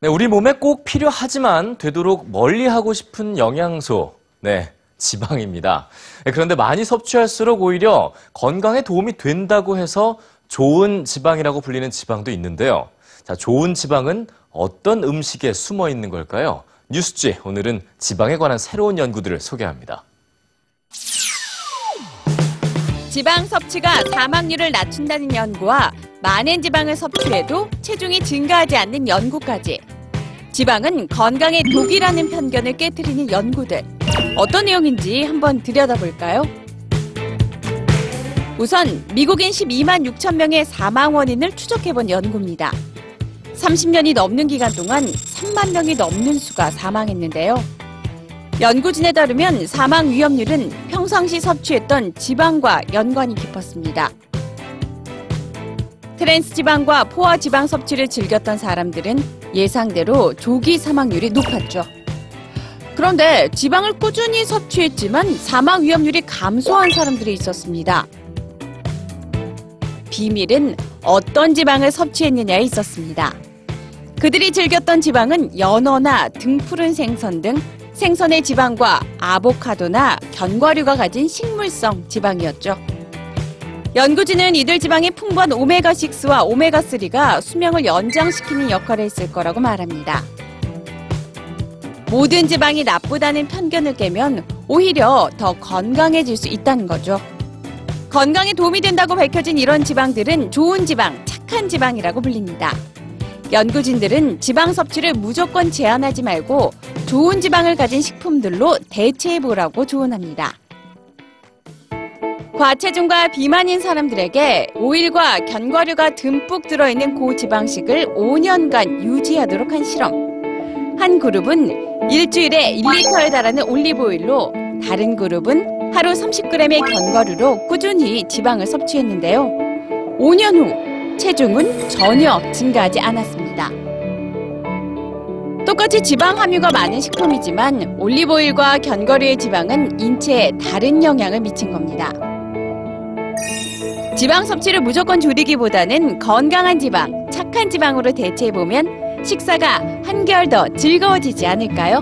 네, 우리 몸에 꼭 필요하지만 되도록 멀리 하고 싶은 영양소. 네, 지방입니다. 네, 그런데 많이 섭취할수록 오히려 건강에 도움이 된다고 해서 좋은 지방이라고 불리는 지방도 있는데요. 자, 좋은 지방은 어떤 음식에 숨어 있는 걸까요? 뉴스지 오늘은 지방에 관한 새로운 연구들을 소개합니다. 지방 섭취가 사망률을 낮춘다는 연구와 많은 지방을 섭취해도 체중이 증가하지 않는 연구까지. 지방은 건강에 독이라는 편견을 깨뜨리는 연구들. 어떤 내용인지 한번 들여다볼까요? 우선 미국인 12만 6천 명의 사망 원인을 추적해본 연구입니다. 30년이 넘는 기간 동안 3만 명이 넘는 수가 사망했는데요. 연구진에 따르면 사망 위험률은 평상시 섭취했던 지방과 연관이 깊었습니다. 트랜스 지방과 포화 지방 섭취를 즐겼던 사람들은 예상대로 조기 사망률이 높았죠. 그런데 지방을 꾸준히 섭취했지만 사망 위험률이 감소한 사람들이 있었습니다. 비밀은 어떤 지방을 섭취했느냐에 있었습니다. 그들이 즐겼던 지방은 연어나 등푸른 생선 등 생선의 지방과 아보카도나 견과류가 가진 식물성 지방이었죠. 연구진은 이들 지방의 풍부한 오메가6와 오메가3가 수명을 연장시키는 역할을 했을 거라고 말합니다. 모든 지방이 나쁘다는 편견을 깨면 오히려 더 건강해질 수 있다는 거죠. 건강에 도움이 된다고 밝혀진 이런 지방들은 좋은 지방, 착한 지방이라고 불립니다. 연구진들은 지방 섭취를 무조건 제한하지 말고 좋은 지방을 가진 식품들로 대체해보라고 조언합니다. 과체중과 비만인 사람들에게 오일과 견과류가 듬뿍 들어있는 고지방식을 5년간 유지하도록 한 실험. 한 그룹은 일주일에 1리터에 달하는 올리브오일로 다른 그룹은 하루 30g의 견과류로 꾸준히 지방을 섭취했는데요. 5년 후 체중은 전혀 증가하지 않았습니다. 똑같이 지방 함유가 많은 식품이지만 올리브오일과 견과류의 지방은 인체에 다른 영향을 미친 겁니다. 지방 섭취를 무조건 줄이기보다는 건강한 지방, 착한 지방으로 대체해보면 식사가 한결 더 즐거워지지 않을까요?